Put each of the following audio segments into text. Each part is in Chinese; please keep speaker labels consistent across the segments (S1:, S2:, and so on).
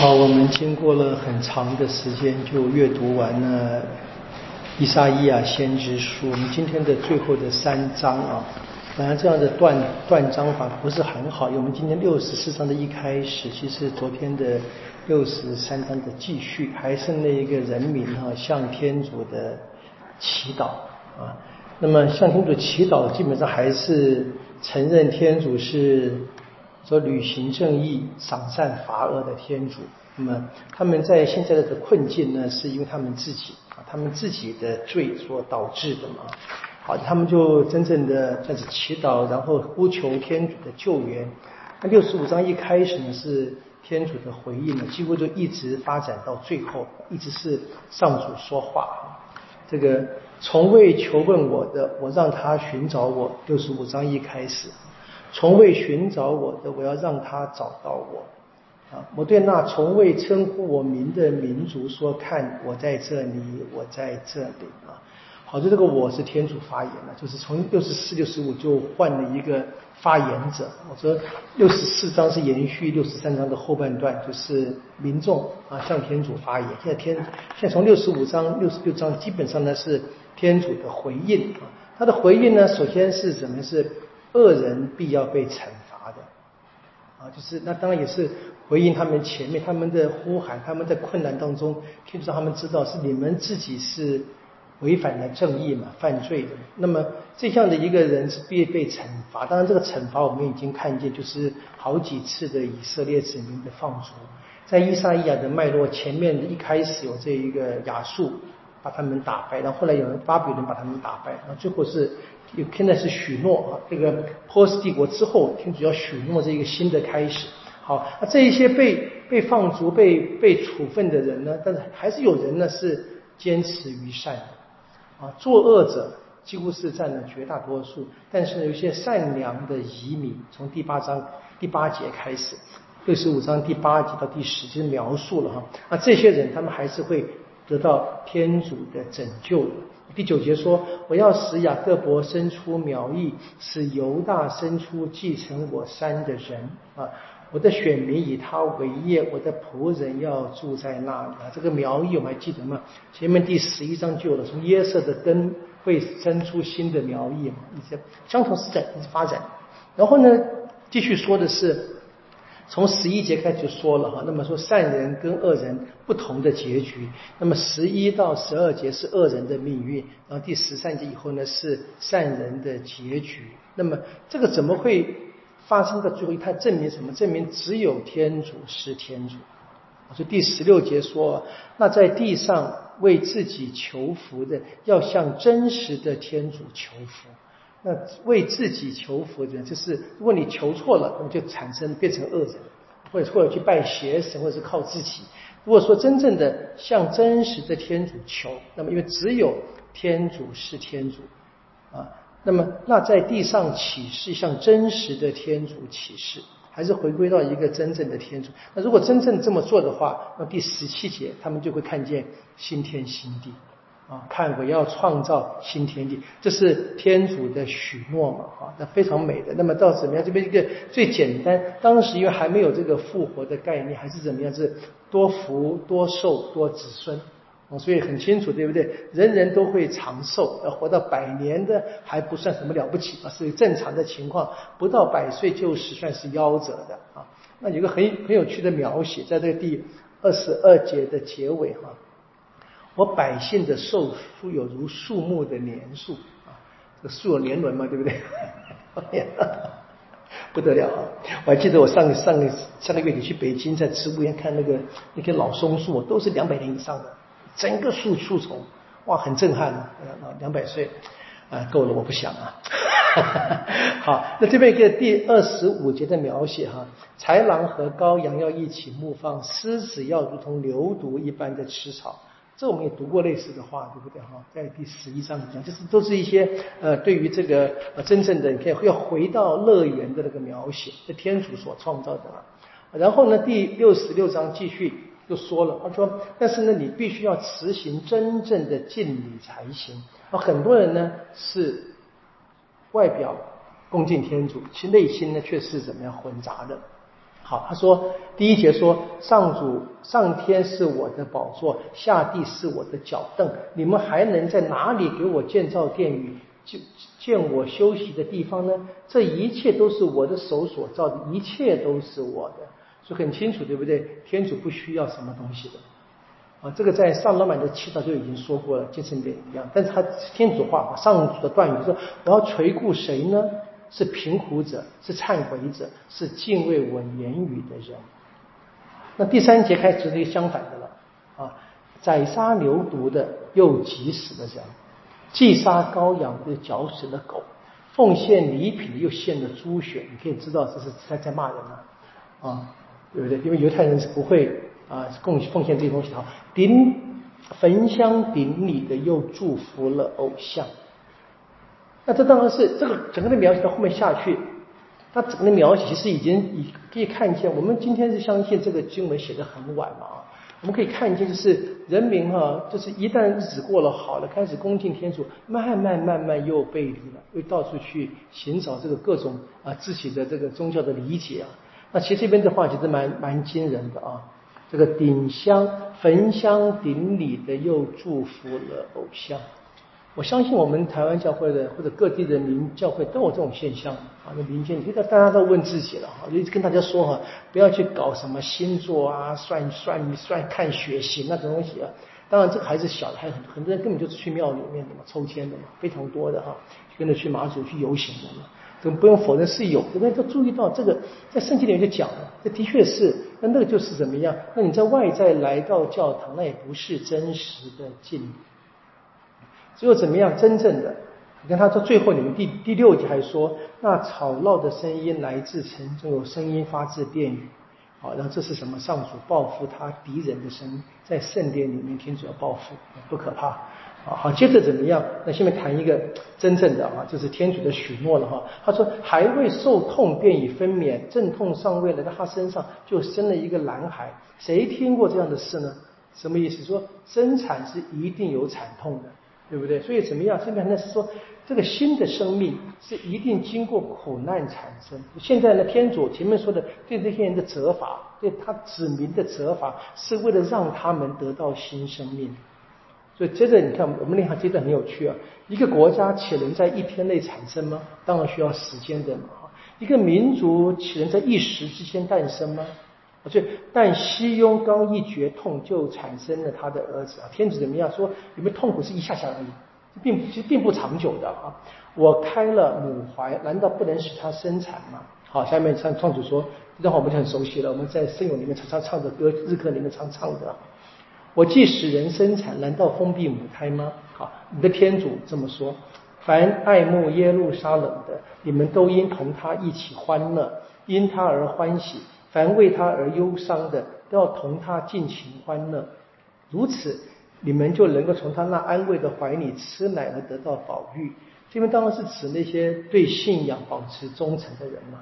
S1: 好，我们经过了很长的时间，就阅读完了《伊莎伊亚先知书》。我们今天的最后的三章啊，本来这样的断断章法不是很好，因为我们今天六十四章的一开始，其实昨天的六十三章的继续，还是那一个人民哈向天主的祈祷啊。那么向天主祈祷，基本上还是承认天主是。说履行正义、赏善罚恶的天主，那么他们在现在的困境呢，是因为他们自己啊，他们自己的罪所导致的嘛。好，他们就真正的开始祈祷，然后呼求天主的救援。那六十五章一开始呢，是天主的回应呢，几乎就一直发展到最后，一直是上主说话。这个从未求问我的，我让他寻找我。六十五章一开始。从未寻找我的，我要让他找到我。啊，我对那从未称呼我名的民族说：“看，我在这里，我在这里。”啊，好的，这个我是天主发言了，就是从六十四、六十五就换了一个发言者。我说六十四章是延续六十三章的后半段，就是民众啊向天主发言。现在天，现在从六十五章、六十六章基本上呢是天主的回应啊。他的回应呢，首先是什么？是恶人必要被惩罚的，啊，就是那当然也是回应他们前面他们的呼喊，他们在困难当中，天主让他们知道是你们自己是违反了正义嘛，犯罪的。那么这样的一个人是必被惩罚。当然这个惩罚我们已经看见，就是好几次的以色列子民的放逐，在伊莎伊亚的脉络前面一开始有这一个亚述把他们打败，然后后来有人巴比伦把他们打败，然后最后是。有现在是许诺啊，这个波斯帝国之后，天主要许诺这一个新的开始。好，那这一些被被放逐、被被处分的人呢？但是还是有人呢是坚持于善的啊，作恶者几乎是占了绝大多数。但是有一些善良的移民，从第八章第八节开始，六十五章第八节到第十节描述了哈，那这些人他们还是会得到天主的拯救。第九节说：“我要使雅各伯生出苗裔，使犹大生出继承我山的人啊！我的选民以他为业，我的仆人要住在那里啊！这个苗裔我们还记得吗？前面第十一章就有了，从耶色的根会生出新的苗裔嘛，一些相同时代一直发展。然后呢，继续说的是。”从十一节开始就说了哈，那么说善人跟恶人不同的结局。那么十一到十二节是恶人的命运，然后第十三节以后呢是善人的结局。那么这个怎么会发生到最后？它证明什么？证明只有天主是天主。所以第十六节说，那在地上为自己求福的，要向真实的天主求福。那为自己求福的人，就是如果你求错了，那么就产生变成恶人，或者或者去拜邪神，或者是靠自己。如果说真正的向真实的天主求，那么因为只有天主是天主啊，那么那在地上启示向真实的天主启示，还是回归到一个真正的天主。那如果真正这么做的话，那第十七节他们就会看见新天新地。啊，看我要创造新天地，这是天主的许诺嘛？啊，那非常美的。那么到怎么样？这边一个最简单，当时因为还没有这个复活的概念，还是怎么样？是多福多寿多子孙啊，所以很清楚，对不对？人人都会长寿，要活到百年的还不算什么了不起啊，是正常的情况，不到百岁就是算是夭折的啊。那有个很很有趣的描写，在这个第二十二节的结尾哈。我百姓的寿数有如树木的年数啊，这个树有年轮嘛，对不对？不得了啊！我还记得我上上个上个月你去北京，在植物园看那个那棵老松树，都是两百年以上的，整个树树丛，哇，很震撼啊！两百岁啊，够了，我不想啊。好，那这边一个第二十五节的描写哈，豺狼和羔羊要一起牧放，狮子要如同牛犊一般的吃草。这我们也读过类似的话，对不对哈？在第十一章里讲，就是都是一些呃，对于这个呃真正的你看要回到乐园的那个描写，是天主所创造的了。然后呢，第六十六章继续又说了，他说，但是呢，你必须要实行真正的敬礼才行。啊，很多人呢是外表恭敬天主，其内心呢却是怎么样混杂的。好，他说第一节说上主上天是我的宝座，下地是我的脚凳，你们还能在哪里给我建造殿宇，就建我休息的地方呢？这一切都是我的手所造的，一切都是我的，所以很清楚，对不对？天主不需要什么东西的。啊，这个在上老满的祈祷就已经说过了，精神点一样。但是他天主化，上主的段语说：“我要垂顾谁呢？是贫苦者，是忏悔者，是敬畏我言语的人。”那第三节开始是一个相反的了啊，宰杀牛犊的又急死的人，祭杀羔羊又绞死了狗，奉献礼品又献了猪血。你可以知道这是在在骂人啊，啊，对不对？因为犹太人是不会。啊，贡奉献这些东西哈，顶焚香顶礼的又祝福了偶像。那这当然是这个整个的描写到后面下去，他整个的描写其实已经已可以看见，我们今天是相信这个经文写的很晚嘛啊，我们可以看见就是人民哈，就是一旦日子过了好了，开始恭敬天主，慢慢慢慢又背离了，又到处去寻找这个各种啊自己的这个宗教的理解啊。那其实这边的话其实蛮蛮惊人的啊。这个顶香焚香顶礼的又祝福了偶像，我相信我们台湾教会的或者各地的民教会都有这种现象啊。那民间，现在大家都问自己了哈，就跟大家说哈，不要去搞什么星座啊、算算算看血型那种东西啊。当然这个还是小的，还很很多人根本就是去庙里面的嘛，抽签的嘛，非常多的哈，跟着去马祖去游行的嘛。这不用否认是有，对不对？都注意到这个，在圣经里面就讲了，这的确是。那那个就是怎么样？那你在外在来到教堂，那也不是真实的敬礼。只有怎么样真正的？你看他说最后，你们第第六节还说，那吵闹的声音来自城中，有声音发自殿宇。好，然后这是什么？上主报复他敌人的声音，在圣殿里面，天主要报复，不可怕。啊，好，接着怎么样？那下面谈一个真正的啊，就是天主的许诺了哈。他说，还未受痛便已分娩，阵痛尚未来到他身上，就生了一个男孩。谁听过这样的事呢？什么意思？说生产是一定有惨痛的，对不对？所以怎么样？下面那是说，这个新的生命是一定经过苦难产生。现在呢，天主前面说的对这些人的责罚，对他子民的责罚，是为了让他们得到新生命。所以接着你看，我们那行接着很有趣啊。一个国家岂能在一天内产生吗？当然需要时间的嘛。一个民族岂能在一时之间诞生吗？而且，但西雍刚一绝痛，就产生了他的儿子啊。天子怎么样说？有没有痛苦是一下下而已，并其实并不长久的啊。我开了母怀，难道不能使他生产吗？好，下面唱创主说这段话我们就很熟悉了，我们在圣咏里面常常唱的歌，日课里面常唱的。我既使人生产，难道封闭母胎吗？好，你的天主这么说。凡爱慕耶路撒冷的，你们都应同他一起欢乐，因他而欢喜；凡为他而忧伤的，都要同他尽情欢乐。如此，你们就能够从他那安慰的怀里吃奶而得到宝玉。这边当然是指那些对信仰保持忠诚的人嘛。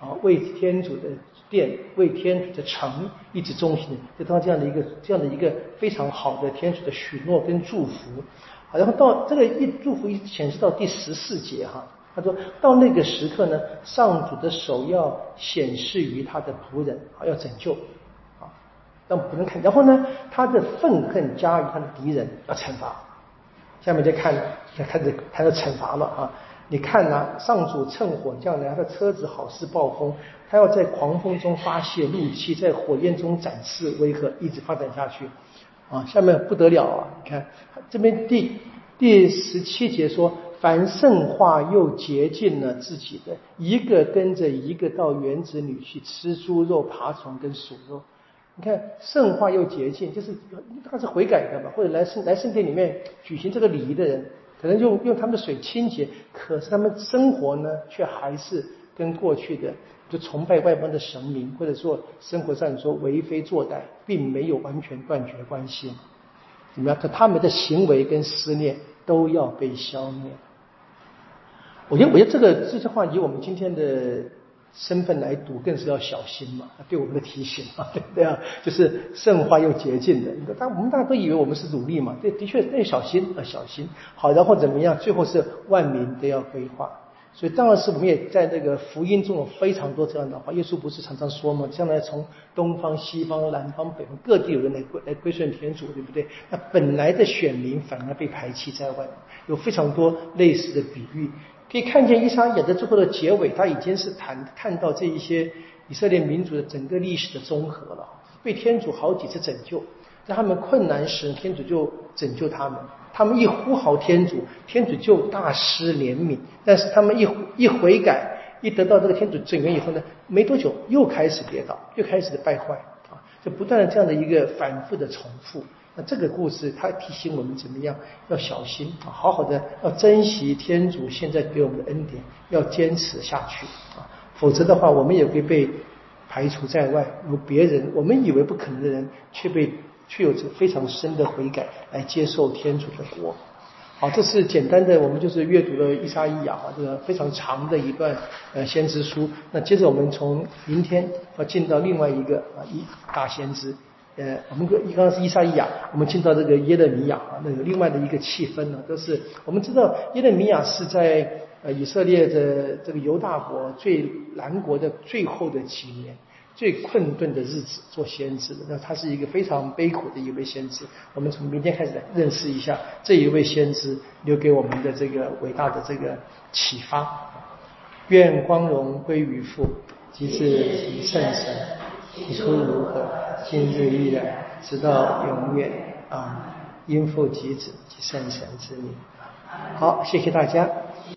S1: 啊，为天主的殿，为天主的城一直忠心，就当这样的一个这样的一个非常好的天主的许诺跟祝福。好，然后到这个一祝福一显示到第十四节哈，说到那个时刻呢，上主的手要显示于他的仆人，啊，要拯救，啊，但不能看。然后呢，他的愤恨加于他的敌人，要惩罚。下面再看，再开始开始惩罚了啊。你看呐，上主趁火降临，他的车子好似暴风，他要在狂风中发泄怒气，在火焰中展示威吓，一直发展下去。啊，下面不得了啊！你看这边第第十七节说，凡圣化又洁净了自己的，一个跟着一个到园子里去吃猪肉、爬虫跟鼠肉。你看圣化又洁净，就是他是悔改的嘛，或者来圣来圣殿里面举行这个礼仪的人。可能用用他们的水清洁，可是他们生活呢，却还是跟过去的就崇拜外邦的神明，或者说生活上说为非作歹，并没有完全断绝关系。怎么样？可他们的行为跟思念都要被消灭。我觉得，我觉得这个这些话以我们今天的。身份来读更是要小心嘛，对我们的提醒嘛，对不对啊？就是圣化又洁净的，但我们大家都以为我们是努力嘛，对，的确要小心，要小心。好，然后怎么样？最后是万民都要归化。所以当然是我们也在这个福音中有非常多这样的话。耶稣不是常常说吗？将来从东方、西方、南方、北方各地有人来归来归顺天主，对不对？那本来的选民反而被排斥在外，有非常多类似的比喻。可以看见伊莎演的最后的结尾，他已经是谈看到这一些以色列民族的整个历史的综合了。被天主好几次拯救，在他们困难时，天主就拯救他们。他们一呼号天主，天主就大施怜悯。但是他们一一悔改，一得到这个天主拯援以后呢，没多久又开始跌倒，又开始的败坏啊，就不断的这样的一个反复的重复。那这个故事它提醒我们怎么样要小心啊，好好的要珍惜天主现在给我们的恩典，要坚持下去啊，否则的话我们也会被排除在外，有别人我们以为不可能的人却被。却有着非常深的悔改来接受天主的国。好，这是简单的，我们就是阅读了伊莎伊亚啊，这个非常长的一段呃先知书。那接着我们从明天要进到另外一个啊一大先知，呃，我们刚刚是伊莎伊亚，我们进到这个耶勒米亚啊，那个另外的一个气氛呢，都是我们知道耶勒米亚是在呃以色列的这个犹大国最南国的最后的几年。最困顿的日子做先知的，那他是一个非常悲苦的一位先知。我们从明天开始来认识一下这一位先知留给我们的这个伟大的这个启发。愿光荣归于父，及至及圣神，起初如何，今日依然，直到永远啊！应父及子及圣神之名。好，谢谢大家。